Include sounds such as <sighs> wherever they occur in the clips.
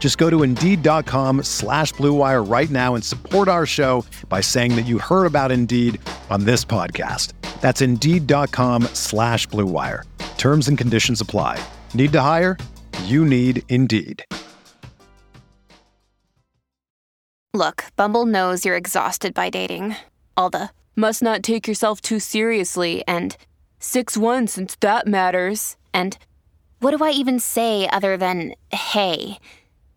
Just go to Indeed.com slash BlueWire right now and support our show by saying that you heard about Indeed on this podcast. That's Indeed.com slash BlueWire. Terms and conditions apply. Need to hire? You need Indeed. Look, Bumble knows you're exhausted by dating. All the must not take yourself too seriously and 6 1 since that matters. And what do I even say other than hey?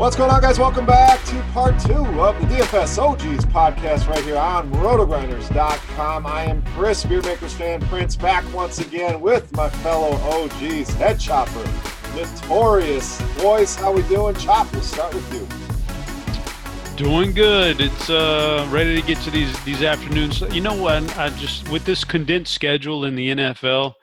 What's going on, guys? Welcome back to part two of the DFS OGs podcast right here on rotogrinders.com. I am Chris, Beermakers fan Prince, back once again with my fellow OGs, Head Chopper, Notorious. Boys, how we doing? Chop, we'll start with you. Doing good. It's uh, ready to get to these these afternoons. You know what? I just with this condensed schedule in the NFL,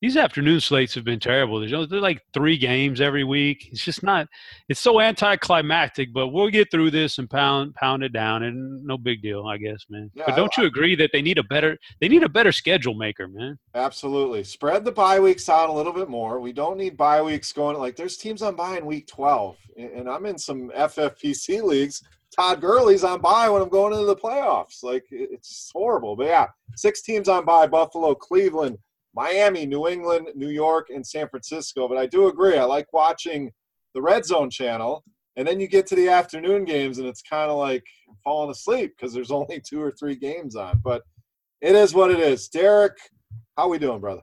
these afternoon slates have been terrible. There's, there's like three games every week. It's just not. It's so anticlimactic. But we'll get through this and pound pound it down, and no big deal, I guess, man. Yeah, but don't I- you agree that they need a better they need a better schedule maker, man? Absolutely. Spread the bye weeks out a little bit more. We don't need bye weeks going like there's teams on bye in week 12. And and I'm in some FFPC leagues. Todd Gurley's on bye when I'm going into the playoffs. Like it's horrible. But yeah, six teams on bye Buffalo, Cleveland, Miami, New England, New York, and San Francisco. But I do agree. I like watching the Red Zone channel. And then you get to the afternoon games, and it's kind of like falling asleep because there's <laughs> only two or three games on. But it is what it is. Derek, how we doing, brother?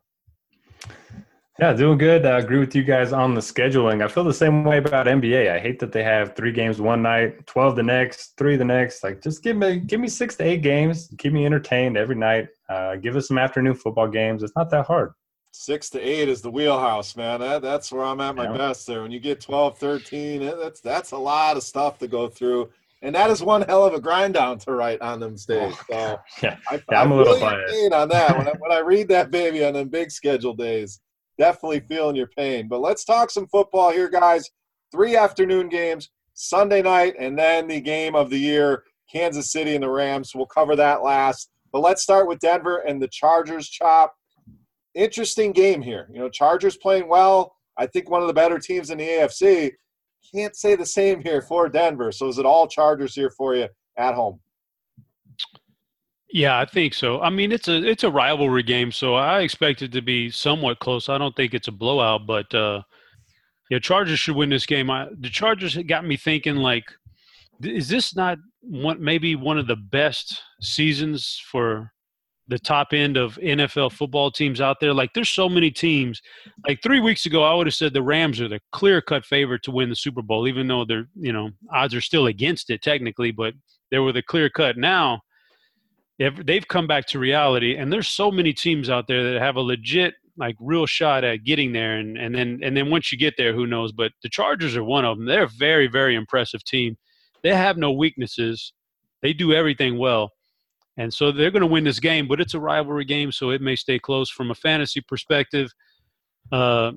Yeah, doing good. I agree with you guys on the scheduling. I feel the same way about NBA. I hate that they have three games one night, twelve the next, three the next. Like, just give me give me six to eight games. Keep me entertained every night. Uh, give us some afternoon football games. It's not that hard. Six to eight is the wheelhouse, man. That, that's where I'm at my Yeah. best there. When you get 12, 13, that's that's a lot of stuff to go through. And that is one hell of a grind down to write on them days. So <laughs> Yeah, I, Yeah, I a little biased. on that. When I, when I <laughs> read that baby on them big schedule days, definitely feeling your pain. But let's talk some football here, guys. Three afternoon games, Sunday night, and then the game of the year, Kansas City and the Rams. We'll cover that last. But let's start with Denver and the Chargers. Chop. Interesting game here. You know, Chargers playing well. I think one of the better teams in the AFC. Can't say the same here for Denver. So is it all Chargers here for you at home? Yeah, I think so. I mean, it's a it's a rivalry game, so I expect it to be somewhat close. I don't think it's a blowout, but uh, yeah, Chargers should win this game. I, the Chargers got me thinking like, is this not one maybe one of the best seasons for the top end of NFL football teams out there? Like, there's so many teams. Like three weeks ago, I would have said the Rams are the clear cut favorite to win the Super Bowl, even though they're you know odds are still against it technically, but they were the clear cut. Now they've, come back to reality and there's so many teams out there that have a legit like real shot at getting there and, and then and then once you get there who knows? But the chargers are one of them they're a very very impressive team. They have no weaknesses. They do everything well. And so they're going to win this game but it's a rivalry game so it may stay close from a fantasy perspective. Uh,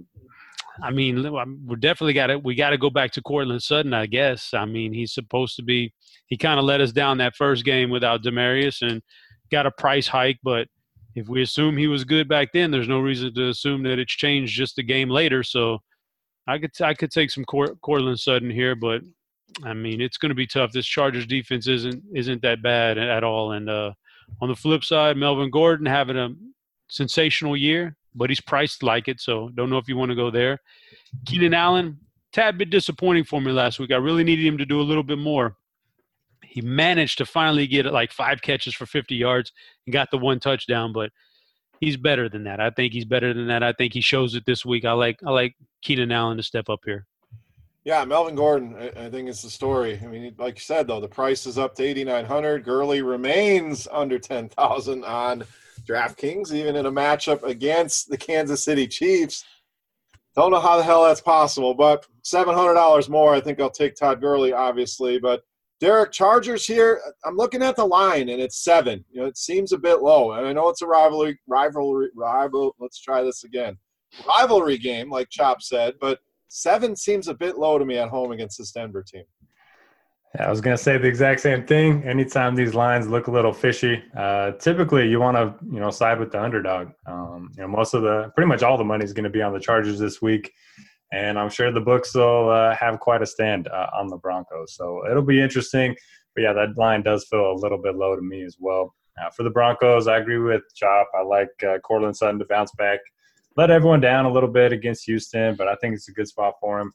I mean, we definitely got to we got to go back to Courtland Sutton, I guess. I mean, he's supposed to be. He kind of let us down that first game without Demaryius and got a price hike. But if we assume he was good back then, there's no reason to assume that it's changed just a game later. So, I could I could take some Cor- Courtland Sutton here, but I mean it's going to be tough. This Chargers defense isn't isn't that bad at all. And uh, on the flip side, Melvin Gordon having a sensational year, but he's priced like it, so don't know if you want to go there. Keenan Allen, tad bit disappointing for me last week. I really needed him to do a little bit more. He managed to finally get like five catches for 50 yards and got the one touchdown, but he's better than that. I think he's better than that. I think he shows it this week. I like I like Keenan Allen to step up here. Yeah, Melvin Gordon, I, I think it's the story. I mean, like you said, though, the price is up to 8,900. Gurley remains under 10,000 on DraftKings, even in a matchup against the Kansas City Chiefs. Don't know how the hell that's possible, but $700 more. I think I'll take Todd Gurley, obviously. But Derek, Chargers here. I'm looking at the line, and it's seven. You know, it seems a bit low, and I know it's a rivalry, rivalry, rival. Let's try this again. Rivalry game, like Chop said, but seven seems a bit low to me at home against this Denver team. Yeah, I was going to say the exact same thing. Anytime these lines look a little fishy, uh, typically you want to you know side with the underdog. Um, you know, most of the pretty much all the money is going to be on the Chargers this week and I'm sure the books will uh, have quite a stand uh, on the Broncos. So it'll be interesting. But yeah, that line does feel a little bit low to me as well. For the Broncos, I agree with Chop. I like uh, Courtland Sutton to bounce back, let everyone down a little bit against Houston, but I think it's a good spot for him.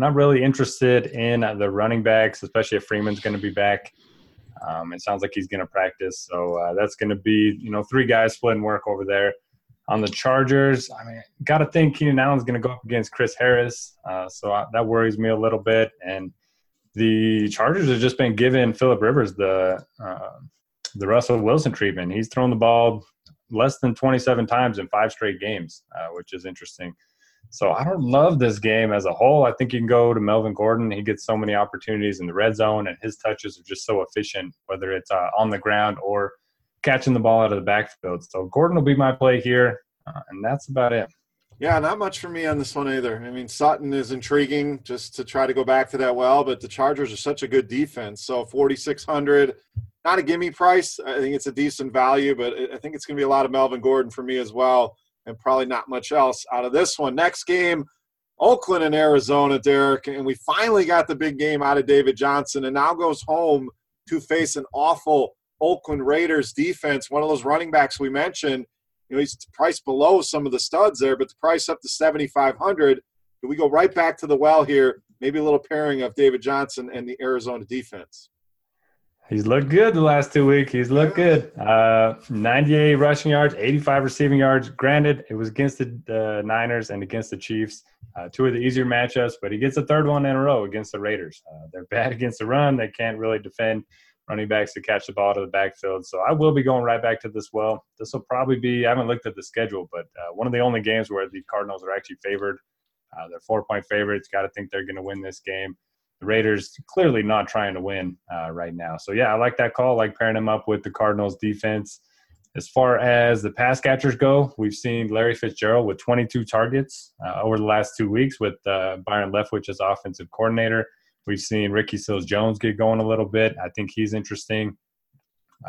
Not really interested in the running backs, especially if Freeman's going to be back. Um, it sounds like he's going to practice, so uh, that's going to be you know three guys splitting work over there on the Chargers, I mean, got to think Keenan Allen's going to go up against Chris Harris, uh, so I, that worries me a little bit. And the Chargers have just been giving Philip Rivers the uh, the Russell Wilson treatment. He's thrown the ball less than 27 times in five straight games, uh, which is interesting. So I don't love this game as a whole. I think you can go to Melvin Gordon. He gets so many opportunities in the red zone, and his touches are just so efficient, whether it's uh, on the ground or catching the ball out of the backfield. So Gordon will be my play here, uh, and that's about it. Yeah, not much for me on this one either. I mean, Sutton is intriguing just to try to go back to that well, but the Chargers are such a good defense. So 4,600, not a gimme price. I think it's a decent value, but I think it's going to be a lot of Melvin Gordon for me as well, and probably not much else out of this one. Next game, Oakland and Arizona, Derek, and we finally got the big game out of David Johnson, and now goes home to face an awful Oakland Raiders defense, one of those running backs we mentioned, you know, he's priced below some of the studs there, but the price up to 7,500. Do we go right back to the well here? Maybe a little pairing of David Johnson and the Arizona defense. He's looked good the last two weeks. He's looked good. Uh, 98 rushing yards, 85 receiving yards. Granted, it was against the uh, Niners and against the Chiefs, uh, two of the easier matchups, but he gets a third one in a row against the Raiders. Uh, they're <laughs> bad against the run. They can't really defend running backs to catch the ball to the backfield. So I will be going right back to this well. This will probably be, I haven't looked at the schedule, but uh, one of the only games where the Cardinals are actually favored. Uh, they're four point favorites. Got to think they're going to win this game. The Raiders clearly not trying to win uh, right now. So yeah, I like that call. I like pairing them up with the Cardinals defense. As far as the pass catchers go, we've seen Larry Fitzgerald with 22 targets uh, over the last two weeks with uh, Byron Leftwich as offensive coordinator. We've seen Ricky Seals Jones get going a little bit. I think he's interesting.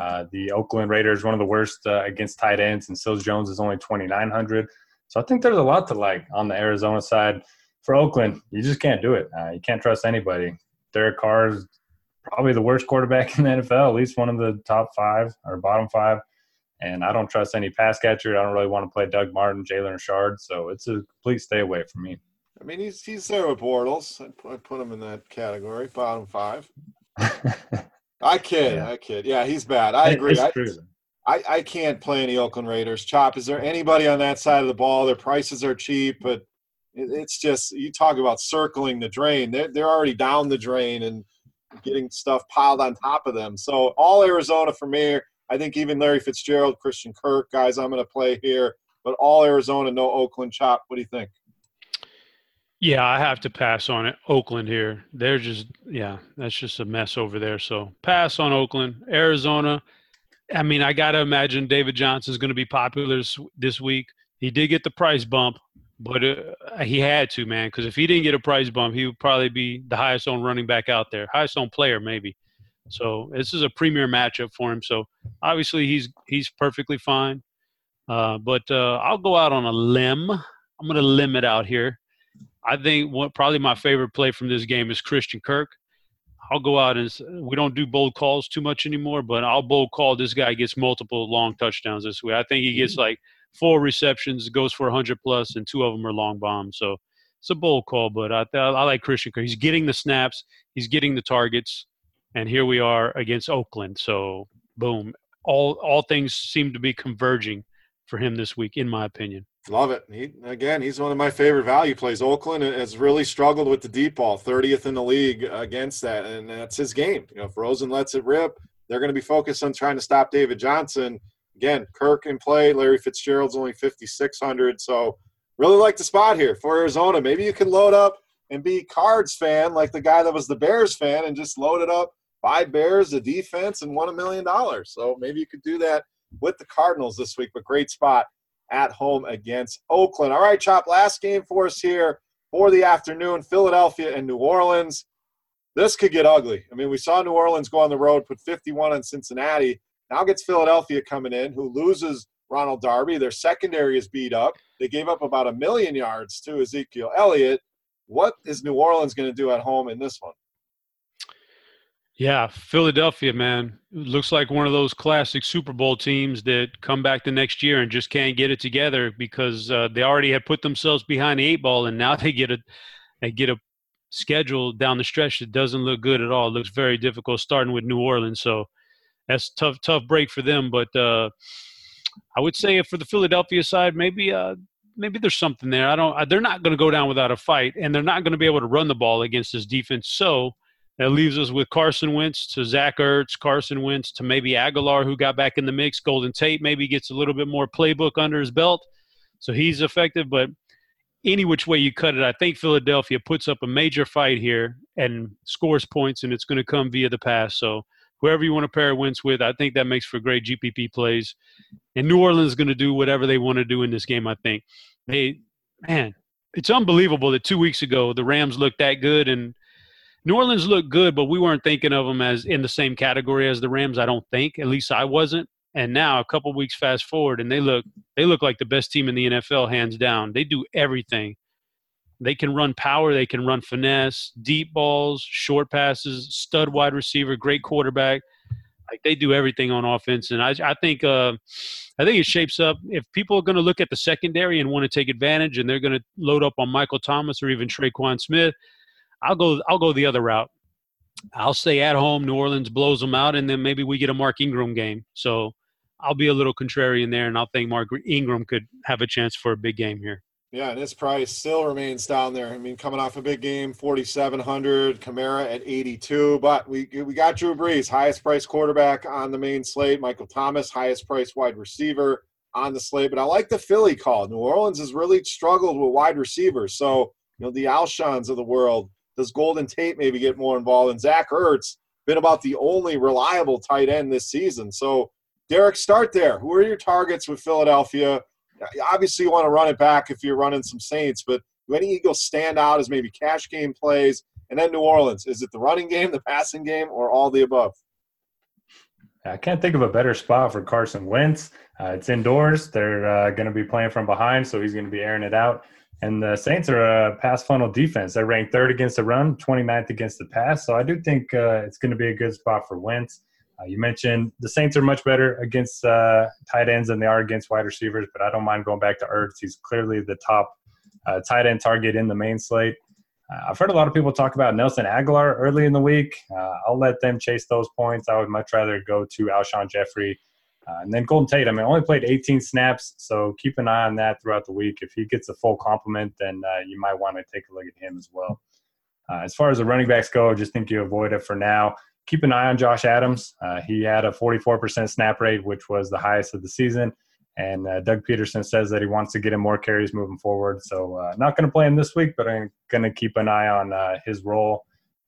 Uh, the Oakland Raiders, one of the worst uh, against tight ends, and Seals Jones is only 2,900. So I think there's a lot to like on the Arizona side. For Oakland, you just can't do it. Uh, you can't trust anybody. Derek Carr is probably the worst quarterback <laughs> in the NFL, at least one of the top five or bottom five. And I don't trust any pass catcher. I don't really want to play Doug Martin, Jalen Richard. So it's a complete stay away from me. I mean, he's he's there with Bortles. I put, I put him in that category, bottom five. <laughs> I kid, yeah. I kid. Yeah, he's bad. I agree. I, I, I can't play any Oakland Raiders. Chop, is there anybody on that side of the ball? Their prices are cheap, but it's just you talk about circling the drain. They're they're already down the drain and getting stuff piled on top of them. So all Arizona for me. I think even Larry Fitzgerald, Christian Kirk, guys, I'm going to play here. But all Arizona, no Oakland. Chop, what do you think? Yeah, I have to pass on it. Oakland here. They're just yeah, that's just a mess over there. So pass on Oakland. Arizona. I mean, I got to imagine David Johnson is going to be popular this, week. He did get the price bump, but uh, he had to, man, because if he didn't get a price bump, he would probably be the highest owned running back out there, highest owned player maybe. So this is a premier matchup for him. So obviously he's he's perfectly fine. Uh, but uh, I'll go out on a limb. I'm going to limit out here I think what probably my favorite play from this game is Christian Kirk. I'll go out and we don't do bold calls too much anymore, but I'll bold call this guy gets multiple long touchdowns this week. I think he gets like four receptions, goes for 100 plus, and two of them are long bombs. So it's a bold call, but I, I like Christian. He's getting the snaps, he's getting the targets, and here we are against Oakland. So boom, all all things seem to be converging for him this week, in my opinion. Love it. He again, he's one of my favorite value plays. Oakland has really struggled with the deep ball, 30th in the league against that, and that's his game. You know, if Rosen lets it rip, they're going to be focused on trying to stop David Johnson. Again, Kirk in play. Larry Fitzgerald's only 5,600. So, really like the spot here for Arizona. Maybe you can load up and be Cards fan like the guy that was the Bears fan and just load it up, buy Bears, the defense, and won a million dollars. So maybe you could do that with the Cardinals this week. But great spot at home against Oakland. All right, Chop, last game for us here for the afternoon Philadelphia and New Orleans. This could get ugly. I mean, we saw New Orleans go on the road, put 51 on Cincinnati. Now gets Philadelphia coming in, who loses Ronald Darby. Their secondary is beat up. They gave up about a million yards to Ezekiel Elliott. What is New Orleans going to do at home in this one? Yeah, Philadelphia, man, looks like one of those classic Super Bowl teams that come back the next year and just can't get it together because uh, they already had put themselves behind the eight ball, and now <laughs> they get a they get a schedule down the stretch that doesn't look good at all. It looks very difficult, starting with New Orleans. So that's tough, tough break for them. But uh, I would say for the Philadelphia side, maybe uh, maybe there's something there. I don't. They're not going to go down without a fight, and they're not going to be able to run the ball against this defense. So that leaves us with Carson Wentz to Zach Ertz, Carson Wentz to maybe Agholor, who got back in the mix. Golden Tate maybe gets a little bit more playbook under his belt, so he's effective. But any which way you cut it, I think Philadelphia puts up a major fight here and scores points, and it's going to come via the pass. So whoever you want to pair Wentz with, I think that makes for great GPP plays. And New Orleans is going to do whatever they want to do in this game. I think they, man, it's unbelievable that two weeks ago the Rams looked that good and New Orleans looked good, but we weren't thinking of them as in the same category as the Rams. I don't think, at least I wasn't. And now, a couple weeks fast forward, and they look they look like the best team in the NFL, hands down. They do everything. They can run power, they can run finesse, deep balls, short passes, stud wide receiver, great quarterback. Like they do everything on offense, and I, I think uh, I think it shapes up. If people are going to look at the secondary and want to take advantage, and they're going to load up on Michael Thomas or even Tre'Quan Smith, I'll go. I'll go the other route. I'll stay at home. New Orleans blows them out, and then maybe we get a Mark Ingram game. So I'll be a little contrarian there, and I'll think Mark Ingram could have a chance for a big game here. Yeah, and his price still remains down there. I mean, coming off a big game, forty seven hundred, Kamara at eighty two. But we we got Drew Brees, highest price quarterback on the main slate. Michael Thomas, highest price wide receiver on the slate. But I like the Philly call. New Orleans has really struggled with wide receivers. So you know the Alshons of the world does Golden Tate maybe get more involved? And Zach Ertz been about the only reliable tight end this season. So, Derek, start there. Who are your targets with Philadelphia? Obviously, you want to run it back if you're running some Saints, but do any Eagles stand out as maybe cash game plays? And then New Orleans, is it the running game, the passing game, or all the above? I can't think of a better spot for Carson Wentz. Uh, it's indoors. They're uh, going to be playing from behind, so he's going to be airing it out. And the Saints are a pass funnel defense. They're ranked third against the run, 29th against the pass. So I do think uh, it's going to be a good spot for Wentz. Uh, you mentioned the Saints are much better against uh, tight ends than they are against wide receivers, but I don't mind going back to Ertz. He's clearly the top uh, tight end target in the main slate. Uh, I've heard a lot of people talk about Nelson Agholor early in the week. Uh, I'll let them chase those points. I would much rather go to Alshon Jeffery uh, and then Golden Tate, I mean, only played 18 snaps, so keep an eye on that throughout the week. If he gets a full complement, then you might want to take a look at him as well. As far as the running backs go, I just think you avoid it for now. Keep an eye on Josh Adams. Uh, he had a 44% snap rate, which was the highest of the season. And uh, Doug Pederson says that he wants to get him more carries moving forward. So, uh, not going to play him this week, but I'm going to keep an eye on his role.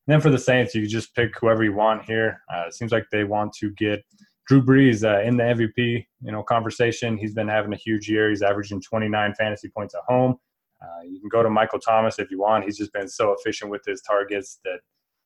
And then for the Saints, you just pick whoever you want here. it seems like they want to get Drew Brees uh, in the MVP, you know, conversation. He's been having a huge year. He's averaging 29 fantasy points at home. Uh, you can go to Michael Thomas if you want. He's just been so efficient with his targets that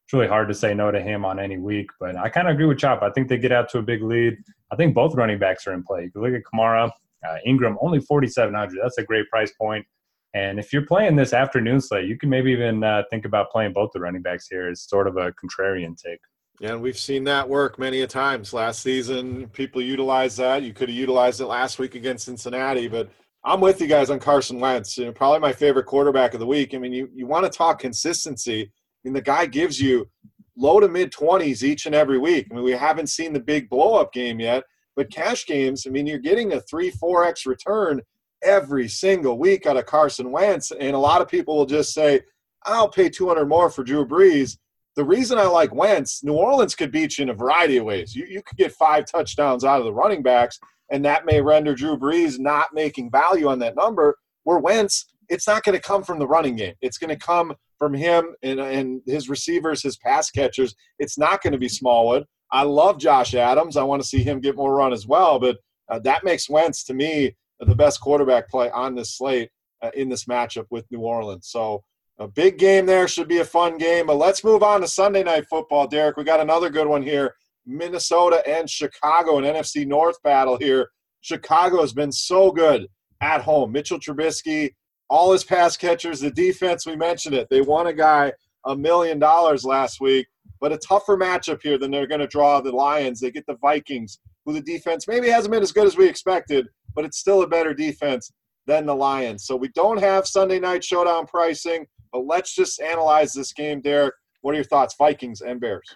it's really hard to say no to him on any week. But I kind of agree with Chop. I think they get out to a big lead. I think both running backs are in play. You look at Kamara, uh, Ingram, only 4,700. That's a great price point. And if you're playing this afternoon slate, you can maybe even uh, think about playing both the running backs here as sort of a contrarian take. Yeah, and we've seen that work many a times last season. People utilize that. You could have utilized it last week against Cincinnati, but I'm with you guys on Carson Wentz. You know, probably my favorite quarterback of the week. I mean, you, you want to talk consistency. Mean, the guy gives you low to mid 20s each and every week. I mean, we haven't seen the big blow up game yet, but cash games, I mean, you're getting a 3 4x return every single week out of Carson Wentz. And a lot of people will just say, I'll pay 200 more for Drew Brees the reason I like Wentz, New Orleans could beat you in a variety of ways. You, you could get five touchdowns out of the running backs, and that may render Drew Brees not making value on that number. Where Wentz, it's not going to come from the running game. It's going to come from him and, and his receivers, his pass catchers. It's not going to be Smallwood. I love Josh Adams. I want to see him get more run as well, but uh, that makes Wentz, to me, the best quarterback play on this slate uh, in this matchup with New Orleans. So a big game there should be a fun game. But let's move on to Sunday night football, Derek. We got another good one here. Minnesota and Chicago, an NFC North battle here. Chicago has been so good at home. Mitchell Trubisky, all his pass catchers, the defense, we mentioned it. They won a guy a million dollars last week, but a tougher matchup here than they're going to draw the Lions. They get the Vikings, who the defense maybe hasn't been as good as we expected, but it's still a better defense than the Lions. So we don't have Sunday night showdown pricing. But let's just analyze this game, Derek. What are your thoughts, Vikings and Bears?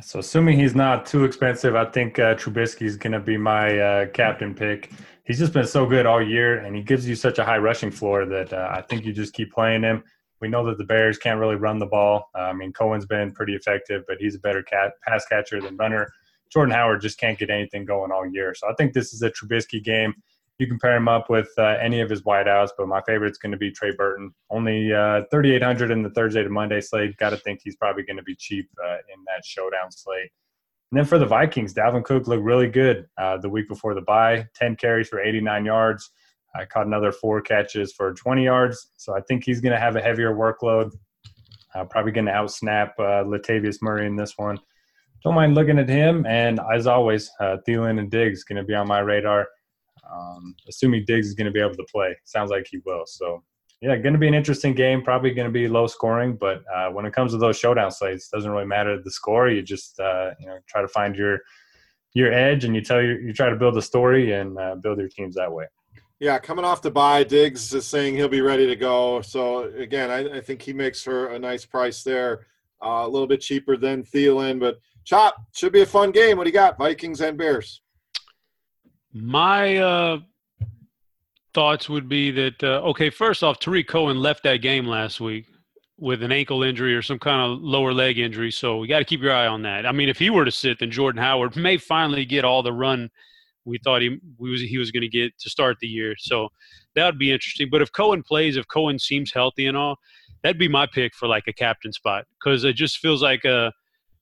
So, assuming he's not too expensive, I think uh, Trubisky is going to be my uh, captain pick. He's just been so good all year, and he gives you such a high rushing floor that uh, I think you just keep playing him. We know that the Bears can't really run the ball. Uh, I mean, Cohen's been pretty effective, but he's a better cat, pass catcher than runner. Jordan Howard just can't get anything going all year. So I think this is a Trubisky game you can pair him up with uh, any of his wideouts, but my favorite is going to be Trey Burton. Only uh, 3,800 in the Thursday to Monday slate. Got to think he's probably going to be cheap uh, in that showdown slate. And then for the Vikings, Dalvin Cook looked really good uh, the week before the bye. 10 carries for 89 yards. I caught another four catches for 20 yards. So I think he's going to have a heavier workload. Uh, probably going to outsnap uh, Latavius Murray in this one. Don't mind looking at him. And as always, uh, Thielen and Diggs going to be on my radar um, assuming Diggs is going to be able to play. Sounds like he will. So, yeah, going to be an interesting game. Probably going to be low scoring, but uh, when it comes to those showdown slates, doesn't really matter the score. You just uh, you know try to find your your edge, and you tell you you try to build a story and uh, build your teams that way. Yeah, coming off the bye, Diggs is saying he'll be ready to go. So again, I, I think he makes for a nice price there, uh, a little bit cheaper than Thielen, but chop should be a fun game. What do you got, Vikings and Bears? My uh, thoughts would be that uh, okay. First off, Tarik Cohen left that game last week with an ankle injury or some kind of lower leg injury, so we got to keep your eye on that. I mean, if he were to sit, then Jordan Howard may finally get all the run we thought he we was he was going to get to start the year. So that would be interesting. But if Cohen plays, if Cohen seems healthy and all, that'd be my pick for like a captain spot because it just feels like a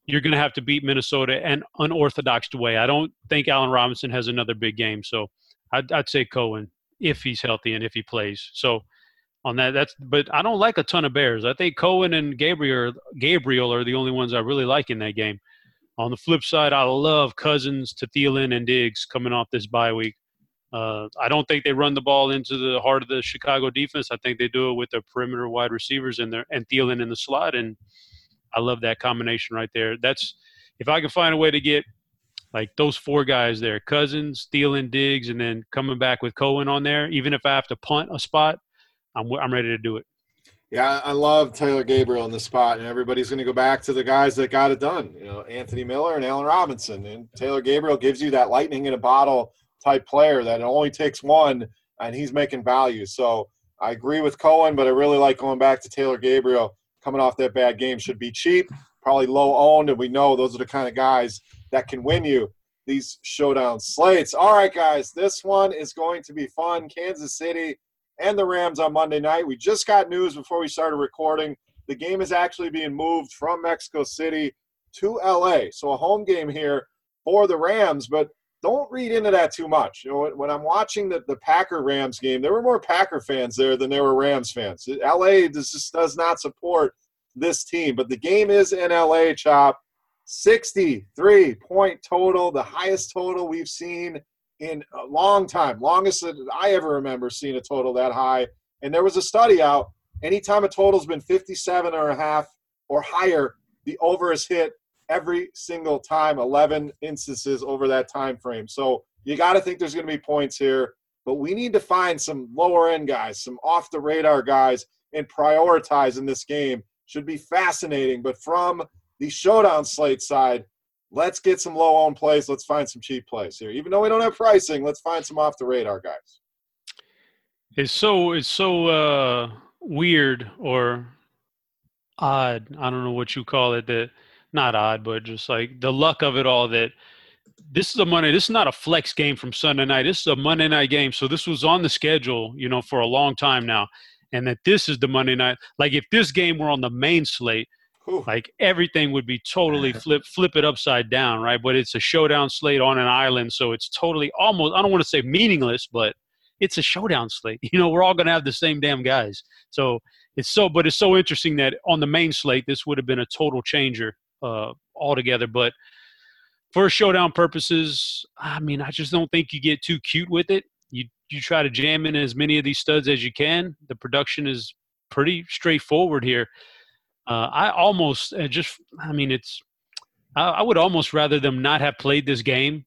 you're going to have to beat Minnesota an unorthodox way. I don't think Allen Robinson has another big game, so I'd, I'd, say Cohen if he's healthy and if he plays. So on that, that's. But I don't like a ton of Bears. I think Cohen and Gabriel Gabriel are the only ones I really like in that game. On the flip side, I love Cousins to Thielen and Diggs coming off this bye week. Uh, I don't think they run the ball into the heart of the Chicago defense. I think they do it with their perimeter wide receivers and their and Thielen in the slot and I love that combination right there. That's if I can find a way to get like those four guys there, Cousins, Thielen, Diggs, and then coming back with Cohen on there, even if I have to punt a spot, I'm I'm ready to do it. Yeah, I love Taylor Gabriel in the spot, and everybody's going to go back to the guys that got it done. You know, Anthony Miller and Allen Robinson, and Taylor Gabriel gives you that lightning in a bottle type player that it only takes one, and he's making value. So I agree with Cohen, but I really like going back to Taylor Gabriel coming off that bad game should be cheap, probably low owned, and we know those are the kind of guys that can win you these showdown slates. All right, guys, this one is going to be fun. Kansas City and the Rams on Monday night. We just got news before we started recording. The game is actually being moved from Mexico City to LA. So a home game here for the Rams, but don't read into that too much. You know, when I'm watching the, the Packer Rams game, there were more Packer fans there than there were Rams fans. LA just does not support this team, but the game is in LA, Chop. 63 point total, the highest total we've seen in a long time, longest that I ever remember seeing a total that high And there was a study out. Anytime a total's been 57 or a half or higher, the over is hit every single time. 11 instances over that time frame. So you got to think there's going to be points here. But we need to find some lower end guys, some off the radar guys, and prioritize in this game. Should be fascinating. But from the showdown slate side, let's get some low owned plays. Let's find some cheap plays here. Even though we don't have pricing, let's find some off the radar guys. It's so it's so uh, weird or odd. I don't know what you call it. That not odd, but just like the luck of it all. That this is a Monday. This is not a flex game from Sunday night. This is a Monday night game. So this was on the schedule, you know, for a long time now. And that this is the Monday night. Like if this game were on the main slate, Ooh. like everything would be totally flip flip it upside down, right? But it's a showdown slate on an island, so it's totally almost I don't want to say meaningless, but it's a showdown slate. <laughs> You know, we're all going to have the same damn guys. So it's so, but it's so interesting that on the main slate, this would have been a total changer uh, altogether. But for showdown purposes, I mean, I just don't think you get too cute with it. You try to jam in as many of these studs as you can. The production is pretty straightforward here. Uh, I almost uh, just, I mean, it's, I, I, would almost rather them not have played this game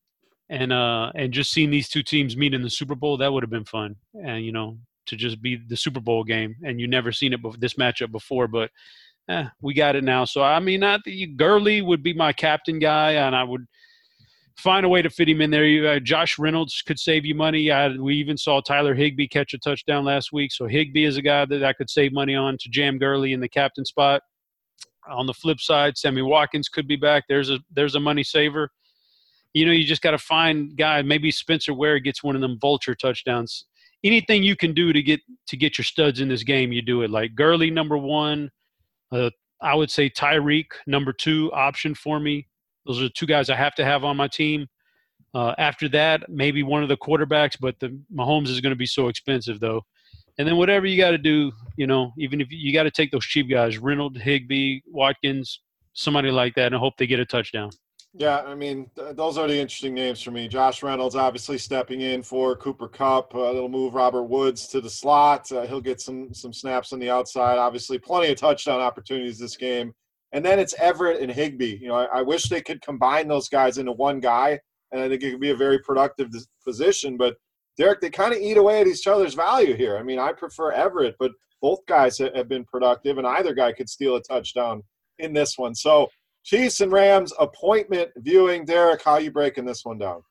and uh and just seen these two teams meet in the Super Bowl. That would have been fun, and you know, to just be the Super Bowl game, and you never seen it before, this matchup before, but. Eh, we got it now. So I mean, I think Gurley would be my captain guy, and I would find a way to fit him in there. Uh, Josh Reynolds could save you money. I, we even saw Tyler Higbee catch a touchdown last week, so Higbee is a guy that I could save money on to jam Gurley in the captain spot. On the flip side, Sammy Watkins could be back. There's a there's a money saver. You know, you just got to find guy. Maybe Spencer Ware gets one of them vulture touchdowns. Anything you can do to get to get your studs in this game, you do it. Like Gurley, number one. Uh, I would say Tyreek, number two option for me. Those are the two guys I have to have on my team. Uh, after that, maybe one of the quarterbacks, but the Mahomes is going to be so expensive though. And then whatever you got to do, you know, even if you got to take those cheap guys, Reynolds, Higbee, Watkins, somebody like that, and hope they get a touchdown. Yeah, I mean, th- those are the interesting names for me. Josh Reynolds obviously stepping in for Cooper Kupp. Uh, it'll move Robert Woods to the slot. Uh, he'll get some some snaps on the outside. Obviously, plenty of touchdown opportunities this game. And then it's Everett and Higbee. You know, I, I wish they could combine those guys into one guy, and I think it could be a very productive position. But Derek, they kind of eat away at each other's value here. I mean, I prefer Everett, but both guys have been productive, and either guy could steal a touchdown in this one. So, Chiefs and Rams appointment viewing. Derek, how you breaking this one down?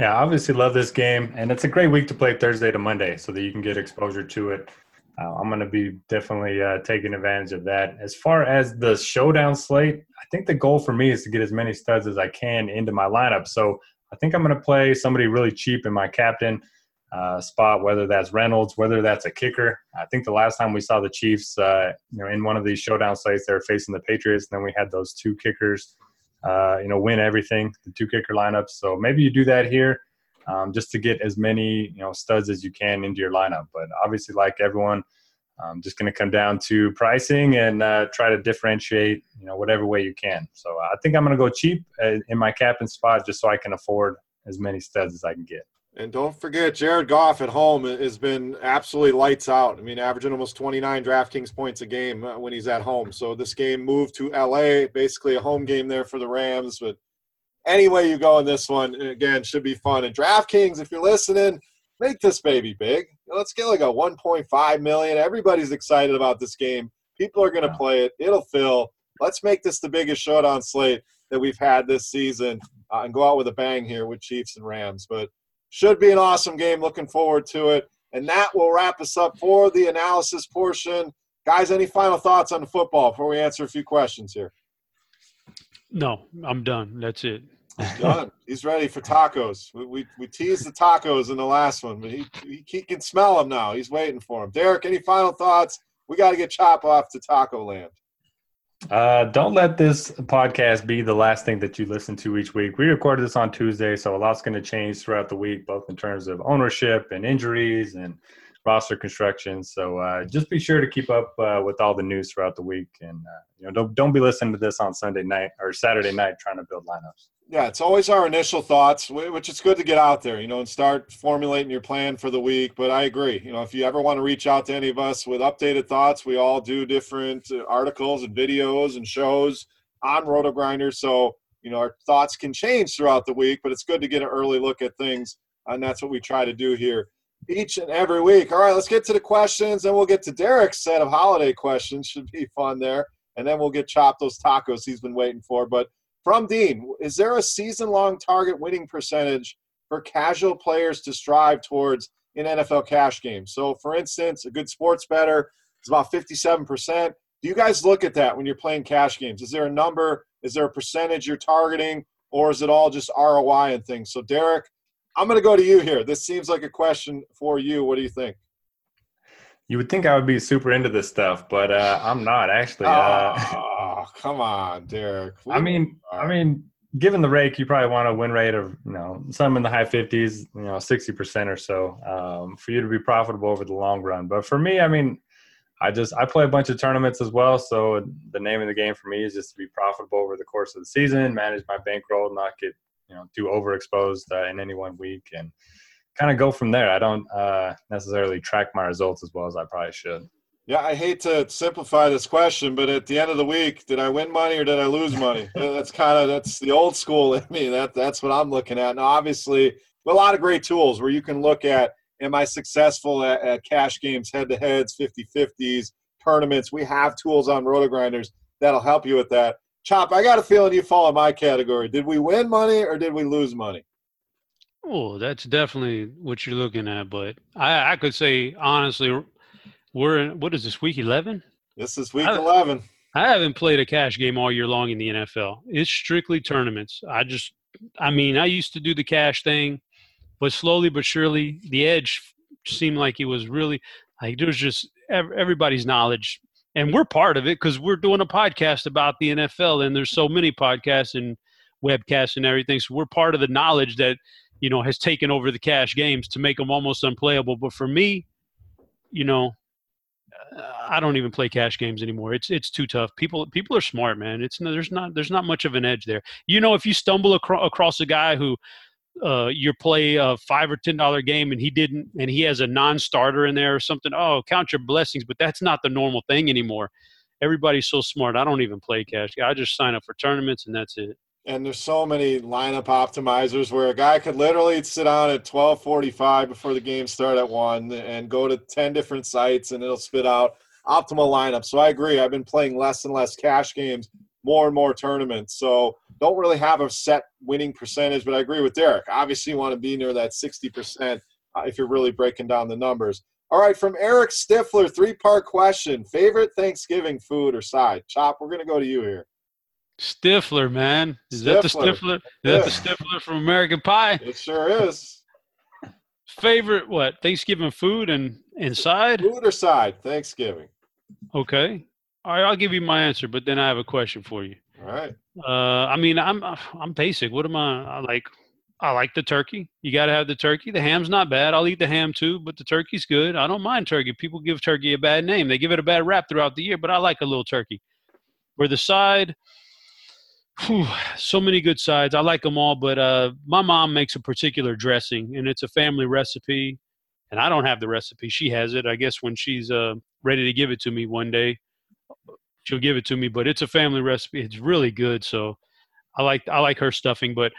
Yeah, obviously love this game, and it's a great week to play Thursday to Monday, so that you can get exposure to it. Uh, I'm going to be definitely uh, taking advantage of that. As far as the showdown slate, I think the goal for me is to get as many studs as I can into my lineup. So I think I'm going to play somebody really cheap in my captain uh, spot, whether that's Reynolds, whether that's a kicker. I think the last time we saw the Chiefs, uh, you know, in one of these showdown slates, they were facing the Patriots, and then we had those two kickers, uh, you know, win everything, the two kicker lineups. So maybe you do that here. Um, just to get as many you know studs as you can into your lineup. But obviously, like everyone, I'm just going to come down to pricing and uh, try to differentiate, you know, whatever way you can. So I think I'm going to go cheap uh, in my captain spot just so I can afford as many studs as I can get. And don't forget, Jared Goff at home has been absolutely lights out. I mean, averaging almost 29 DraftKings points a game uh, when he's at home. So this game moved to LA, basically a home game there for the Rams. But any way you go in this one, again, should be fun. And DraftKings, if you're listening, make this baby big. Let's get like a 1.5 million. Everybody's excited about this game. People are going to play it. It'll fill. Let's make this the biggest showdown slate that we've had this season uh, and go out with a bang here with Chiefs and Rams. But should be an awesome game. Looking forward to it. And that will wrap us up for the analysis portion. Guys, any final thoughts on the football before we answer a few questions here? No, I'm done. That's it. He's done. He's ready for tacos. We, we, we teased the tacos in the last one, but he, he, he can smell them now. He's waiting for them. Derek, any final thoughts? We got to get Chop off to Taco Land. Uh, don't let this podcast be the last thing that you listen to each week. We recorded this on Tuesday, so a lot's going to change throughout the week, both in terms of ownership and injuries and roster construction. So uh, just be sure to keep up uh, with all the news throughout the week, and uh, you know don't don't be listening to this on Sunday night or Saturday night trying to build lineups. Yeah, it's always our initial thoughts, which it's good to get out there, you know, and start formulating your plan for the week. But I agree, you know, if you ever want to reach out to any of us with updated thoughts, we all do different uh, articles and videos and shows on Roto Grinder. So, you know, our thoughts can change throughout the week, but it's good to get an early look at things. And that's what we try to do here each and every week. All right, let's get to the questions, and we'll get to Derek's set of holiday questions. Should be fun there. And then we'll get chopped those tacos he's been waiting for. But from Dean, is there a season long target winning percentage for casual players to strive towards in NFL cash games? So, for instance, a good sports bettor is about 57%. Do you guys look at that when you're playing cash games? Is there a number? Is there a percentage you're targeting? Or is it all just ROI and things? So, Derek, I'm going to go to you here. This seems like a question for you. What do you think? You would think I would be super into this stuff, but uh, I'm not actually. Uh, <laughs> oh, come on, Derek. I mean, I mean, given the rake, you probably want a win rate of you know some in the high 50s, you know, 60 percent or so, um, for you to be profitable over the long run. But for me, I mean, I just I play a bunch of tournaments as well, so the name of the game for me is just to be profitable over the course of the season, manage my bankroll, not get you know too overexposed uh, in any one week, and kind of go from there. I don't uh, necessarily track my results as well as I probably should. Yeah, I hate to simplify this question, but at the end of the week, did I win money or did I lose money? <laughs> that's kind of that's the old school in me. That that's what I'm looking at. Now, obviously, a lot of great tools where you can look at am I successful at, at cash games, head to heads, 50 50s, tournaments. We have tools on Roto Grinders that'll help you with that. Chop, I got a feeling you fall in my category. Did we win money or did we lose money? Oh, that's definitely what you're looking at. But I, I could say honestly, we're in what is this week eleven? This is week I, eleven. I haven't played a cash game all year long in the NFL. It's strictly tournaments. I just, I mean, I used to do the cash thing, but slowly but surely, the edge seemed like it was really like there was just everybody's knowledge, and we're part of it because we're doing a podcast about the NFL, and there's so many podcasts and webcasts and everything. So we're part of the knowledge that you know, has taken over the cash games to make them almost unplayable. But for me, you know, I don't even play cash games anymore. It's it's too tough. People people are smart, man. It's there's not there's not much of an edge there. You know, if you stumble acro- across a guy who uh, you play a five or ten dollar game and he didn't and he has a non-starter in there or something, oh, count your blessings. But that's not the normal thing anymore. Everybody's so smart. I don't even play cash. I just sign up for tournaments and that's it and there's so many lineup optimizers where a guy could literally sit on at 12:45 before the game start at one and go to 10 different sites and it'll spit out optimal lineup. So I agree. I've been playing less and less cash games, more and more tournaments. So don't really have a set winning percentage, but I agree with Derek. Obviously, you want to be near that 60% uh, if you're really breaking down the numbers. All right, from Eric Stifler, three part question: favorite Thanksgiving food or side? Chop, we're going to go to you here. Stifler, man. Is Stifler. that the Stifler? Is yeah. that the Stifler from American Pie? It sure is. Favorite what? Thanksgiving food and inside? Food or side? Thanksgiving. Okay. All right, I'll give you my answer, but then I have a question for you. All right. Uh, I mean, I'm I'm basic. What am I? I like I like the turkey. You got to have the turkey. The ham's not bad. I'll eat the ham too, but the turkey's good. I don't mind turkey. People give turkey a bad name. They give it a bad rap throughout the year, but I like a little turkey. Where the side, Whew, so many good sides. I like them all, but uh, my mom makes a particular dressing, and it's a family recipe. And I don't have the recipe; she has it. I guess when she's uh, ready to give it to me one day, she'll give it to me. But it's a family recipe; it's really good. So I like I like her stuffing. But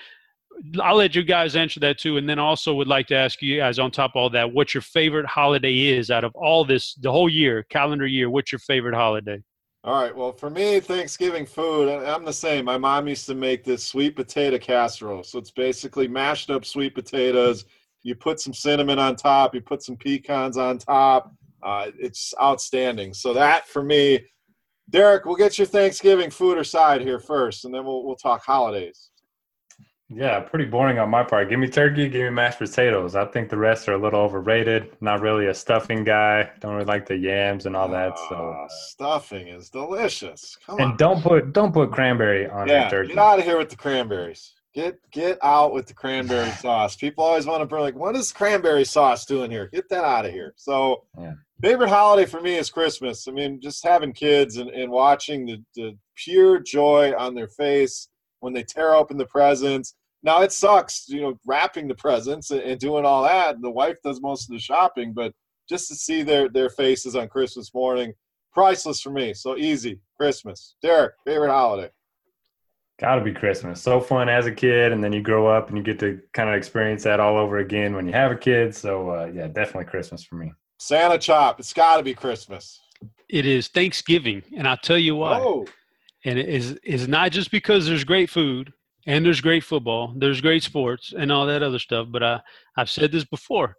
I'll let you guys answer that too. And then also would like to ask you guys on top of all that, what your favorite holiday is out of all this, the whole year, calendar year. What's your favorite holiday? All right. Well, for me, Thanksgiving food, I'm the same. My mom used to make this sweet potato casserole. So it's basically mashed up sweet potatoes. You put some cinnamon on top. You put some pecans on top. Uh, it's outstanding. So that for me, Derek, we'll get your Thanksgiving food or side here first, and then we'll we'll talk holidays. Yeah, pretty boring on my part. Give me turkey, give me mashed potatoes. I think the rest are a little overrated. Not really a stuffing guy. Don't really like the yams and all that. So uh, stuffing is delicious. Come on. and on. don't put don't put cranberry on yeah, turkey. Get out of here with the cranberries. Get get out with the cranberry <sighs> sauce. People always want to bring like, what is cranberry sauce doing here? Get that out of here. So yeah. favorite holiday for me is Christmas. I mean, just having kids and, and watching the, the pure joy on their face when they tear open the presents. Now it sucks, you know, wrapping the presents and, and doing all that. The wife does most of the shopping, but just to see their their faces on Christmas morning, priceless for me. So easy, Christmas. Derek, favorite holiday. Got to be Christmas. So fun as a kid, and then you grow up and you get to kind of experience that all over again when you have a kid. So uh, yeah, definitely Christmas for me. Santa chop. It's got to be Christmas. It is Thanksgiving, and I'll tell you why. Oh, And it is is not just because there's great food and there's great football, there's great sports and all that other stuff. But I I've said this before.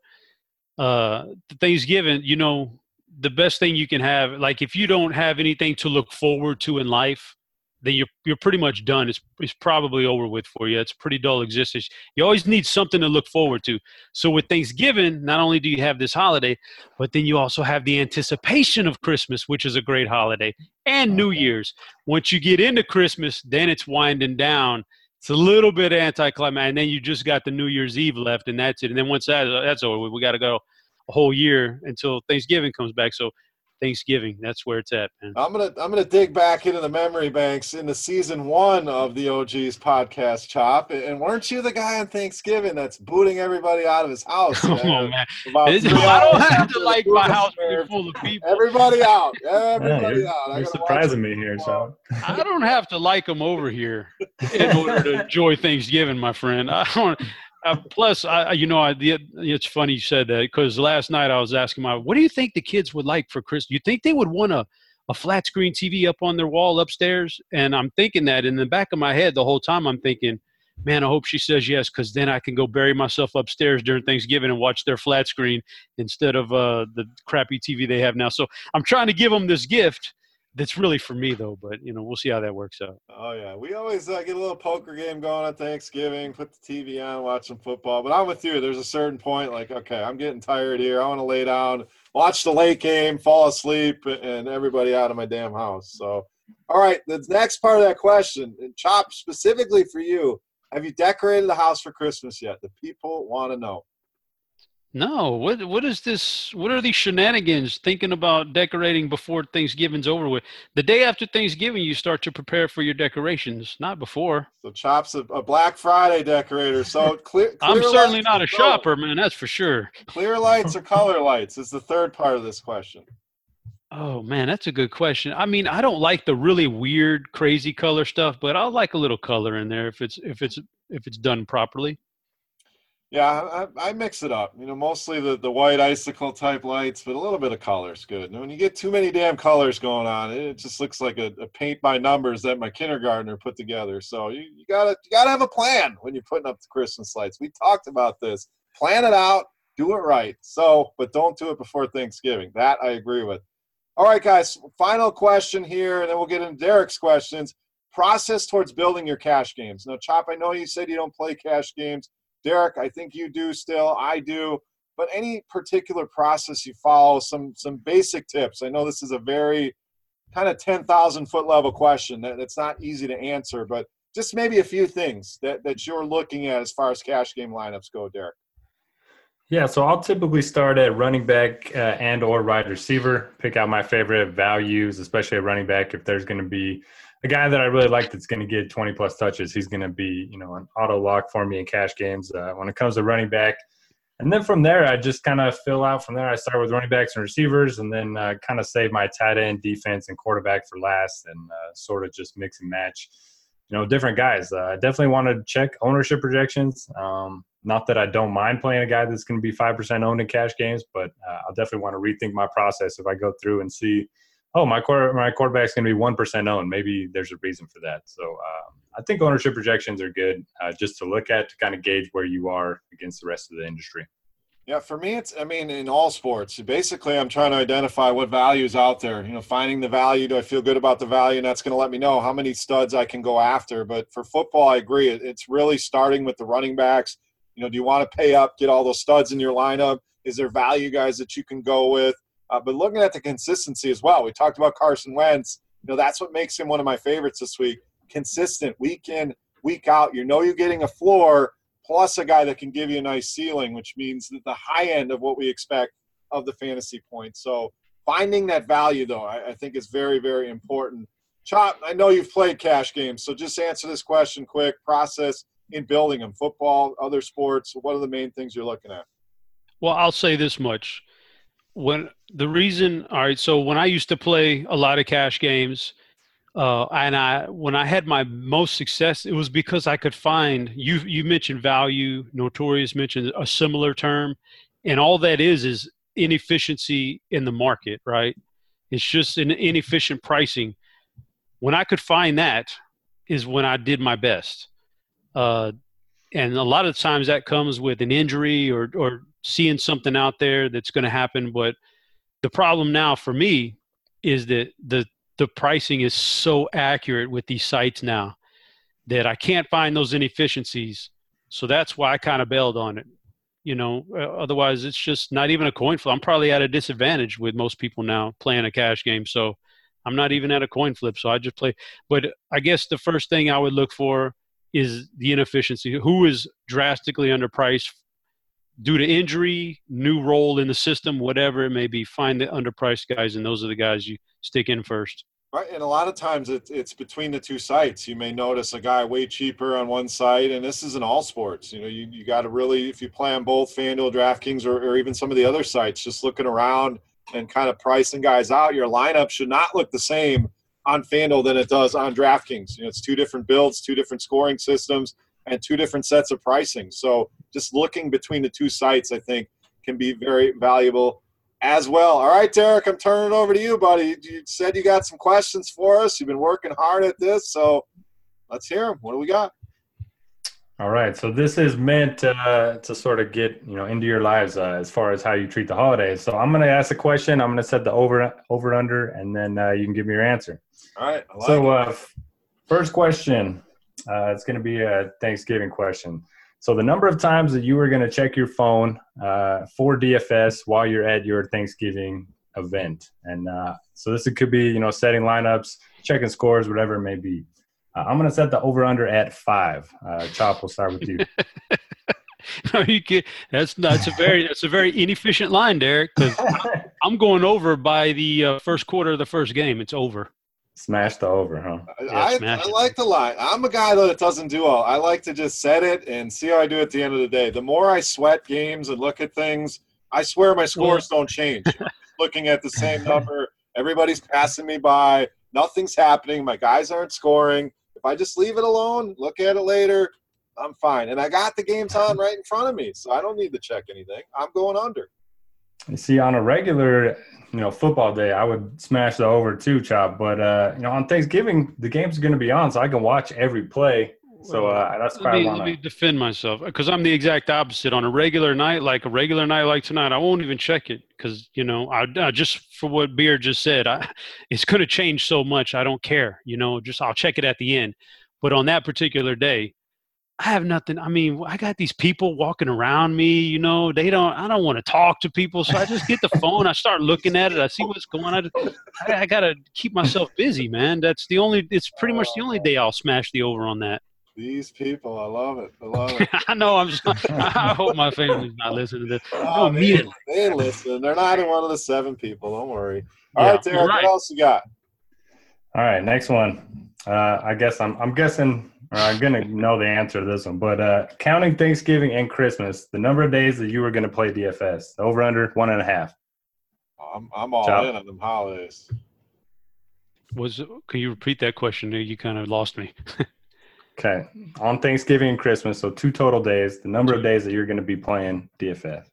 Uh, Thanksgiving, you know, the best thing you can have, like if you don't have anything to look forward to in life, then you're you're pretty much done. It's it's probably over with for you. It's pretty dull existence. You always need something to look forward to. So with Thanksgiving, not only do you have this holiday, but then you also have the anticipation of Christmas, which is a great holiday, and New Year's. Once you get into Christmas, then it's winding down. It's a little bit anticlimactic, and then you just got the New Year's Eve left, and that's it. And then once that that's over, we got to go a whole year until Thanksgiving comes back. So Thanksgiving, that's where it's at, man. I'm gonna I'm gonna dig back into the memory banks into season one of the OG's podcast, Chop. And weren't you the guy on Thanksgiving that's booting everybody out of his house? <laughs> Oh man? man, About It's- three <laughs> <laughs> I don't have to like my house being full of people. Everybody out. Yeah, Everybody you're, out. You're surprising me here, so I don't have to like them over here in order to enjoy Thanksgiving, my friend. I don't. Uh, plus, I, you know, I, the, it's funny you said that because last night I was asking my, what do you think the kids would like for Christmas? You think they would want a, a flat screen TV up on their wall upstairs? And I'm thinking that in the back of my head the whole time. I'm thinking, man, I hope she says yes because then I can go bury myself upstairs during Thanksgiving and watch their flat screen instead of uh, the crappy TV they have now. So I'm trying to give them this gift that's really for me though. But you know, we'll see how that works out. Oh yeah, we always uh, get a little poker game going on Thanksgiving. Put the TV on, watch some football. But I'm with you. There's a certain point, like, okay, I'm getting tired here. I want to lay down, watch the late game, fall asleep, and everybody out of my damn house. So, all right, the next part of that question, and Chop specifically for you, have you decorated the house for Christmas yet? The people want to know. No, what what is this? What are these shenanigans? Thinking about decorating before Thanksgiving's over with. The day after Thanksgiving, you start to prepare for your decorations, not before. So Chop's a, a Black Friday decorator. So <laughs> clear. I'm certainly not a shopper, man. That's for sure. Clear lights or color lights is the third part of this question. Oh man, that's a good question. I mean, I don't like the really weird, crazy color stuff, but I like a little color in there if it's if it's if it's done properly. Yeah, I, I mix it up. You know, mostly the, the white icicle type lights, but a little bit of color is good. And when you get too many damn colors going on, it just looks like a, a paint by numbers that my kindergartner put together. So you, you gotta you gotta have a plan when you're putting up the Christmas lights. We talked about this. Plan it out, do it right. So, but don't do it before Thanksgiving. That I agree with. All right, guys. Final question here, and then we'll get into Derek's questions. Process towards building your cash games. Now, Chop, I know you said you don't play cash games. Derek, I think you do still. I do. But any particular process you follow, some some basic tips. I know this is a very kind of ten thousand foot level question that, that's not easy to answer, but just maybe a few things that, that you're looking at as far as cash game lineups go, Derek. Yeah, so I'll typically start at running back uh, and or wide receiver. Pick out my favorite values, especially at running back. If there's going to be a guy that I really like that's going to get 20 plus touches, he's going to be you know an auto lock for me in cash games. Uh, when it comes to running back, and then from there, I just kind of fill out from there. I start with running backs and receivers, and then uh, kind of save my tight end, defense, and quarterback for last, and uh, sort of just mix and match. You know, different guys. Uh, I definitely want to check ownership projections. Um, not that I don't mind playing a guy that's going to be five percent owned in cash games, but uh, I'll definitely want to rethink my process if I go through and see, oh, my quarter, my quarterback's going to be one percent owned. Maybe there's a reason for that. So um, I think ownership projections are good uh, just to look at to kind of gauge where you are against the rest of the industry. Yeah, for me, it's, I mean, in all sports, basically, I'm trying to identify what value is out there. You know, finding the value. Do I feel good about the value? And that's going to let me know how many studs I can go after. But for football, I agree. It's really starting with the running backs. You know, do you want to pay up, get all those studs in your lineup? Is there value guys that you can go with? Uh, but looking at the consistency as well, we talked about Carson Wentz. You know, that's what makes him one of my favorites this week. Consistent, week in, week out. You know, you're getting a floor plus a guy that can give you a nice ceiling, which means that the high end of what we expect of the fantasy points. So finding that value, though, I, I think is very, very important. Chop, I know you've played cash games, so just answer this question quick. Process in building them, football, other sports. What are the main things you're looking at? Well, I'll say this much. When the reason, all right, so when I used to play a lot of cash games, uh, and I when I had my most success, it was because I could find you. You mentioned value. Notorious mentioned a similar term, and all that is is inefficiency in the market, right? It's just an inefficient pricing. When I could find that, is when I did my best. Uh, and a lot of times that comes with an injury or or seeing something out there that's going to happen. But the problem now for me is that the the pricing is so accurate with these sites now that I can't find those inefficiencies. So that's why I kind of bailed on it. You know, uh, otherwise it's just not even a coin flip. I'm probably at a disadvantage with most people now playing a cash game. So I'm not even at a coin flip. So I just play. But I guess the first thing I would look for is the inefficiency. Who is drastically underpriced due to injury, new role in the system, whatever it may be? Find the underpriced guys, and those are the guys you stick in first. Right, and a lot of times it's it's between the two sites. You may notice a guy way cheaper on one site, and this is in all sports. You know, you, you got to really, if you play on both FanDuel, DraftKings, or, or even some of the other sites, just looking around and kind of pricing guys out. Your lineup should not look the same on FanDuel than it does on DraftKings. You know, it's two different builds, two different scoring systems, and two different sets of pricing. So just looking between the two sites, I think, can be very valuable as well. All right, Derek, I'm turning it over to you, buddy. You said you got some questions for us. You've been working hard at this, so let's hear them. What do we got? All right, so this is meant uh, to sort of get you know into your lives uh, as far as how you treat the holidays. So I'm going to ask a question. I'm going to set the over over under, and then uh, you can give me your answer. All right. Like so uh, first question, uh, it's going to be a Thanksgiving question. So the number of times that you are going to check your phone uh, for DFS while you're at your Thanksgiving event, and uh, so this could be you know setting lineups, checking scores, whatever it may be. Uh, I'm going to set the over under at five. Uh, Chop, we'll start with you. <laughs> no, you get that's that's a very that's a very inefficient line, Derek. Because <laughs> I'm going over by the uh, first quarter of the first game. It's over. Smash the over, huh? I, I, I like the line. I'm a guy that doesn't do all. I like to just set it and see how I do at the end of the day. The more I sweat games and look at things, I swear my scores don't change. <laughs> Looking at the same number, everybody's passing me by. Nothing's happening. My guys aren't scoring. If I just leave it alone, look at it later, I'm fine. And I got the games on right in front of me, so I don't need to check anything. I'm going under. You see, on a regular, you know, football day, I would smash the over too, chop. But uh, you know, on Thanksgiving, the game's going to be on, so I can watch every play. So uh, that's let me, let me defend myself because I'm the exact opposite. On a regular night, like a regular night like tonight, I won't even check it because you know, I, I, just for what Beer just said, I, <laughs> it's going to change so much. I don't care. You know, just I'll check it at the end. But on that particular day, I have nothing. I mean, I got these people walking around me, you know, they don't, I don't want to talk to people. So I just get the phone. I start looking at it. I see what's going on. I, I got to keep myself busy, man. That's the only, it's pretty much the only day I'll smash the over on that. These people, I love it. I love it. <laughs> I know. I'm just. I hope my family's not listening to this. Oh, they, they listen. They're not one of the seven people. Don't worry. All yeah, right, Derek. Right. What else you got? All right, next one. Uh, I guess I'm. I'm guessing I'm gonna know the answer to this one, but uh, counting Thanksgiving and Christmas, the number of days that you were gonna play DFS, over under one and a half. I'm I'm all Chop. in on them holidays. Was can you repeat that question? You kind of lost me. <laughs> okay, on Thanksgiving and Christmas, so two total days. The number of days that you're gonna be playing DFS.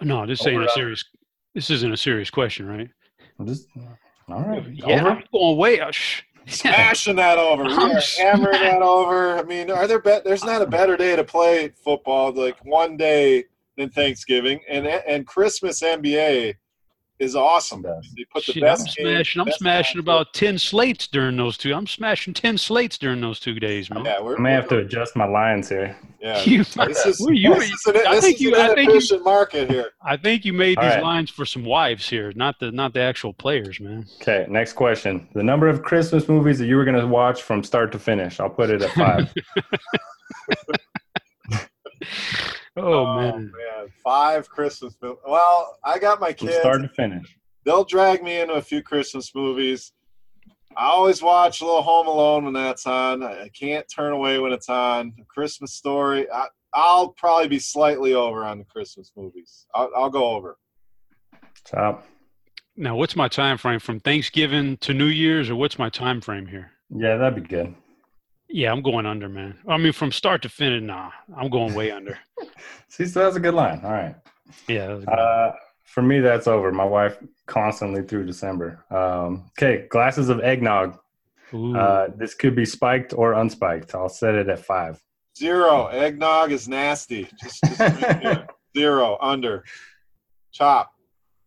No, this ain't a serious. This isn't a serious question, right? I'm just all right. Yeah, over? I'm going way. Uh, shh smashing that over. We are hammering <laughs> that over. I mean, are there bet? There's not a better day to play football like one day than Thanksgiving and and Christmas NBA is awesome. They put the Shit, best. I'm smashing. I'm smashing about ten slates during those two. I'm smashing ten slates during those two days, man. Yeah, we're, I may have to adjust my lines here. Yeah, <laughs> you, this is, you, this is an, I think you, I think you, market here. I think you made All these right. lines for some wives here, not the not the actual players, man. Okay, next question: the number of Christmas movies that you were going to watch from start to finish. I'll put it at five. <laughs> <laughs> Oh, oh man. man. five Christmas movies. Well, I got my kids. From start to finish. They'll drag me into a few Christmas movies. I always watch a little Home Alone when that's on. I can't turn away when it's on. A Christmas Story. I, I'll probably be slightly over on the Christmas movies. I'll, I'll go over. Top. Now, what's my time frame from Thanksgiving to New Year's, or what's my time frame here? Yeah, that'd be good. Yeah, I'm going under, man. I mean, from start to finish, nah, I'm going way under. <laughs> See, so that's a good line. All right. Yeah. that was good. Uh, for me, that's over. My wife constantly through December. Um, okay, glasses of eggnog. Ooh. Uh, this could be spiked or unspiked. I'll set it at five. Zero. Eggnog is nasty. Just, just right <laughs> zero. Under. Chop.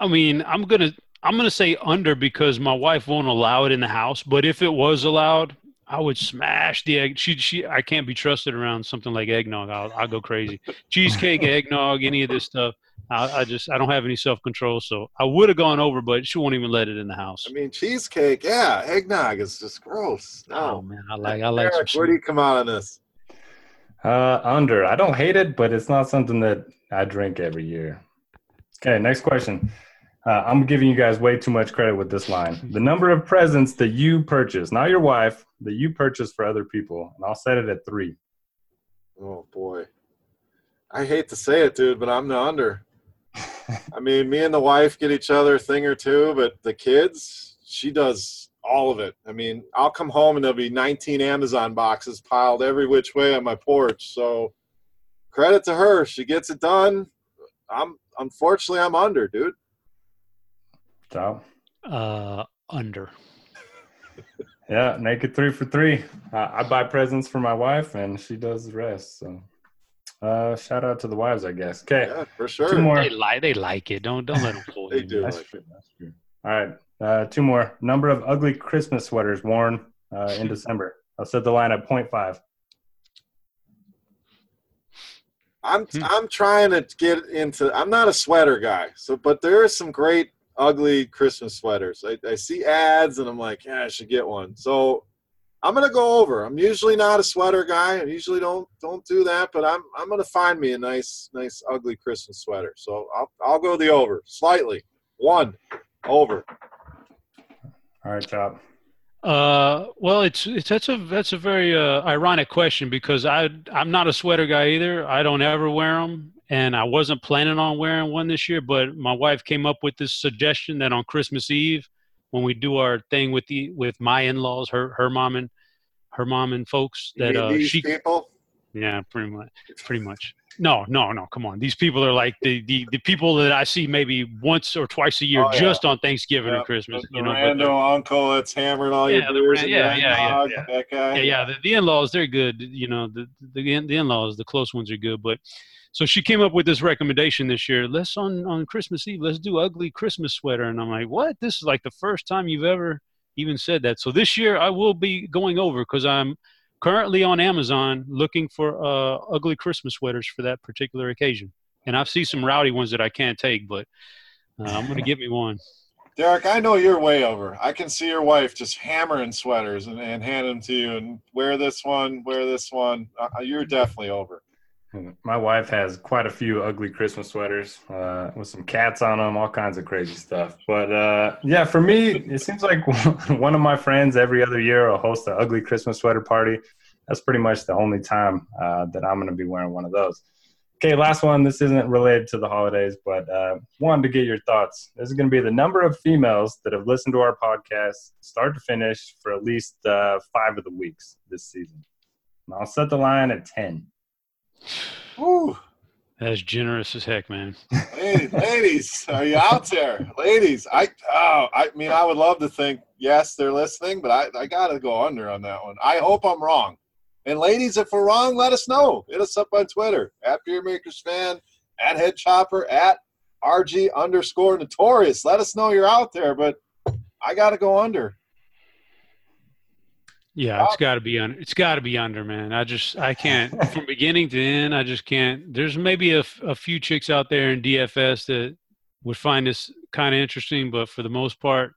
I mean, I'm gonna I'm gonna say under because my wife won't allow it in the house. But if it was allowed, I would smash the egg. She she I can't be trusted around something like eggnog. I'll I'll go crazy. Cheesecake, eggnog, any of this stuff. I, I just I don't have any self control, so I would have gone over, but she won't even let it in the house. I mean, cheesecake. Yeah. Eggnog is just gross. Oh man, I like I like. Eric, where do you come out on this? Uh, under. I don't hate it, but it's not something that I drink every year. Okay, next question. Uh, I'm giving you guys way too much credit with this line. The number of presents that you purchase, not your wife, that you purchase for other people, and I'll set it at three. Oh boy. I hate to say it, dude, but I'm the under. <laughs> I mean, me and the wife get each other a thing or two, but the kids, she does all of it. I mean, I'll come home and there'll be 19 Amazon boxes piled every which way on my porch. So credit to her. She gets it done. I'm unfortunately I'm under, dude. So, Uh, under. yeah, make it three for three. Uh, I buy presents for my wife, and she does the rest. So, uh, shout out to the wives, I guess. Okay, Yeah, for two more. They like they like it. Don't don't let them fool <laughs> They you. do. That's like true. That's true. All right. Uh, two more. Number of ugly Christmas sweaters worn uh, in <laughs> December. I'll set the line at 0.5. I'm Hmm. I'm trying to get into. I'm not a sweater guy, so but there are some great ugly Christmas sweaters. I, I see ads and I'm like, yeah, I should get one. So I'm gonna go over. I'm usually not a sweater guy. I usually don't don't do that, but I'm I'm gonna find me a nice nice ugly Christmas sweater. So I'll I'll go the over slightly. One over. All right, Chop. Uh, well, it's it's that's a that's a very uh, ironic question because I I'm not a sweater guy either. I don't ever wear them, and I wasn't planning on wearing one this year. But my wife came up with this suggestion that on Christmas Eve, when we do our thing with the with my in-laws, her her mom and her mom and folks, that uh, these she people. yeah, pretty much. Pretty much. No, no, no. Come on. These people are like the, the, the people that I see maybe once or twice a year, Oh, yeah. just on Thanksgiving Yeah, and Christmas. The you know, rando uncle that's hammering all Yeah, your beers yeah, yeah, yeah, yeah. That guy. yeah, yeah. The, the in-laws, they're good. You know, the the, the in-laws, the close ones are good. But so she came up with this recommendation this year. Let's on on Christmas Eve, let's do ugly Christmas sweater. And I'm like, what? This is like the first time you've ever even said that. So this year I will be going over because I'm currently on Amazon looking for uh, ugly Christmas sweaters for that particular occasion. And I've seen some rowdy ones that I can't take, but uh, I'm gonna get me one. Derek, I know you're way over. I can see your wife just hammering sweaters and, and hand them to you and wear this one, wear this one. Uh, you're definitely over. My wife has quite a few ugly Christmas sweaters uh, with some cats on them, all kinds of crazy stuff. But uh, yeah, for me, it seems like <laughs> one of my friends every other year will host an ugly Christmas sweater party. That's pretty much the only time uh, that I'm going to be wearing one of those. Okay, last one. This isn't related to the holidays, but uh, wanted to get your thoughts. This is going to be the number of females that have listened to our podcast, start to finish, for at least uh, five of the weeks this season. And I'll set the line at 10. Woo. That's generous as heck, man. Ladies, ladies, are you out there? Ladies, I oh, I mean, I would love to think yes, they're listening, but I, I got to go under on that one. I hope I'm wrong. And ladies, if we're wrong, let us know. Hit us up on Twitter at Beer Makers Fan, at Head Chopper, at RG underscore Notorious. Let us know you're out there, but I got to go under. Yeah, it's got to be under. It's got to be under, man. I just I can't <laughs> from beginning to end. I just can't. There's maybe a, f- a few chicks out there in DFS that would find this kind of interesting, but for the most part,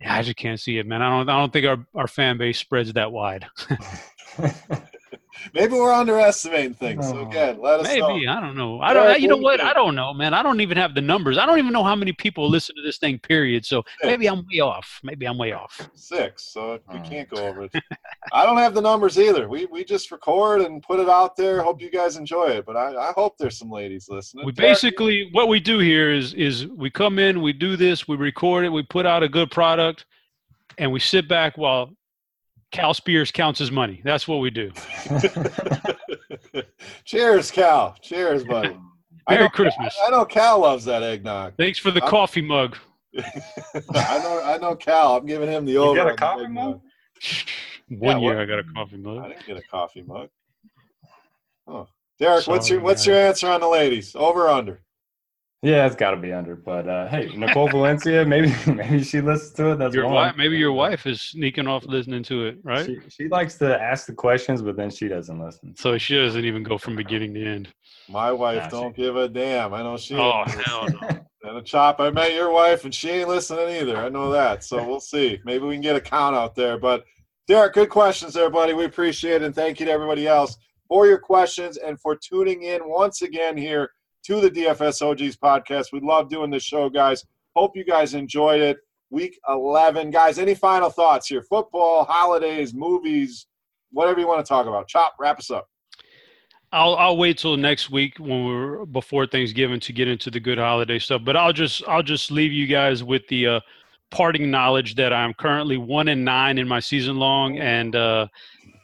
yeah, I just can't see it, man. I don't. I don't think our our fan base spreads that wide. <laughs> <laughs> <laughs> Maybe we're underestimating things. So Oh. again, let us know. Maybe I don't know. I don't. Eric, you know what do you what? think? I don't know, man. I don't even have the numbers. I don't even know how many people listen to this thing. Period. So maybe I'm way off. Maybe I'm way off. Six, so we Oh. can't go over it. <laughs> I don't have the numbers either. We we just record and put it out there. Hope you guys enjoy it. But I, I hope there's some ladies listening. We Derek, basically what we do here is is we come in, we do this, we record it, we put out a good product, and we sit back while Cal Spears counts his money. That's what we do. <laughs> Cheers, Cal. Cheers, buddy. <laughs> I Merry know, Christmas. I know Cal loves that eggnog. Thanks for the I'm- coffee mug. <laughs> I know I know Cal. I'm giving him the over. You got a on coffee eggnog. mug? One Yeah, year what- I got a coffee mug. I didn't get a coffee mug. Oh, Derek, what's Sorry, your what's your answer on the ladies? Over or under? Yeah, it's got to be under. But uh, hey, Nicole Valencia, <laughs> maybe maybe she listens to it. That's Your wife, maybe your wife is sneaking off listening to it, right? She, she likes to ask the questions, but then she doesn't listen. So she doesn't even go from beginning to end. My wife Nah, don't give a damn. I know she. Oh ain't hell no! And a chop, I met your wife, and she ain't listening either. I know that. So we'll <laughs> see. Maybe we can get a count out there. But Derek, good questions, everybody. We appreciate it, and thank you to everybody else for your questions and for tuning in once again here to the DFS OGs podcast. We love doing this show, guys. Hope you guys enjoyed it. Week 11, guys. Any final thoughts here? Football, holidays, movies, whatever you want to talk about. Chop, wrap us up. I'll I'll wait till next week when we're before Thanksgiving to get into the good holiday stuff. But I'll just I'll just leave you guys with the uh, parting knowledge that I'm currently one and nine in my season long, and uh,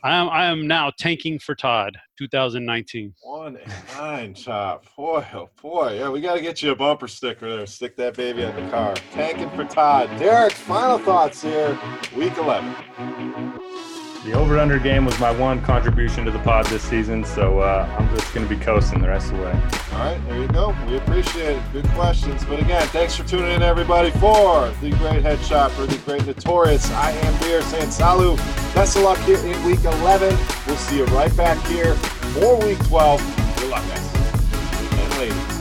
I am I am now tanking for Todd 2019. One and nine, chop. Boy, oh boy. Yeah, we got to get you a bumper sticker there. Stick that baby on the car. Tanking for Todd. Derek, final thoughts here. Week 11. The over under game was my one contribution to the pod this season, so uh, I'm just going to be coasting the rest of the way. All right, there you go. We appreciate it. Good questions. But again, thanks for tuning in, everybody, for the great Head Chopper, the great notorious I am beer saying salut. Best of luck here in week 11. We'll see you right back here for week 12. Good luck, guys and ladies.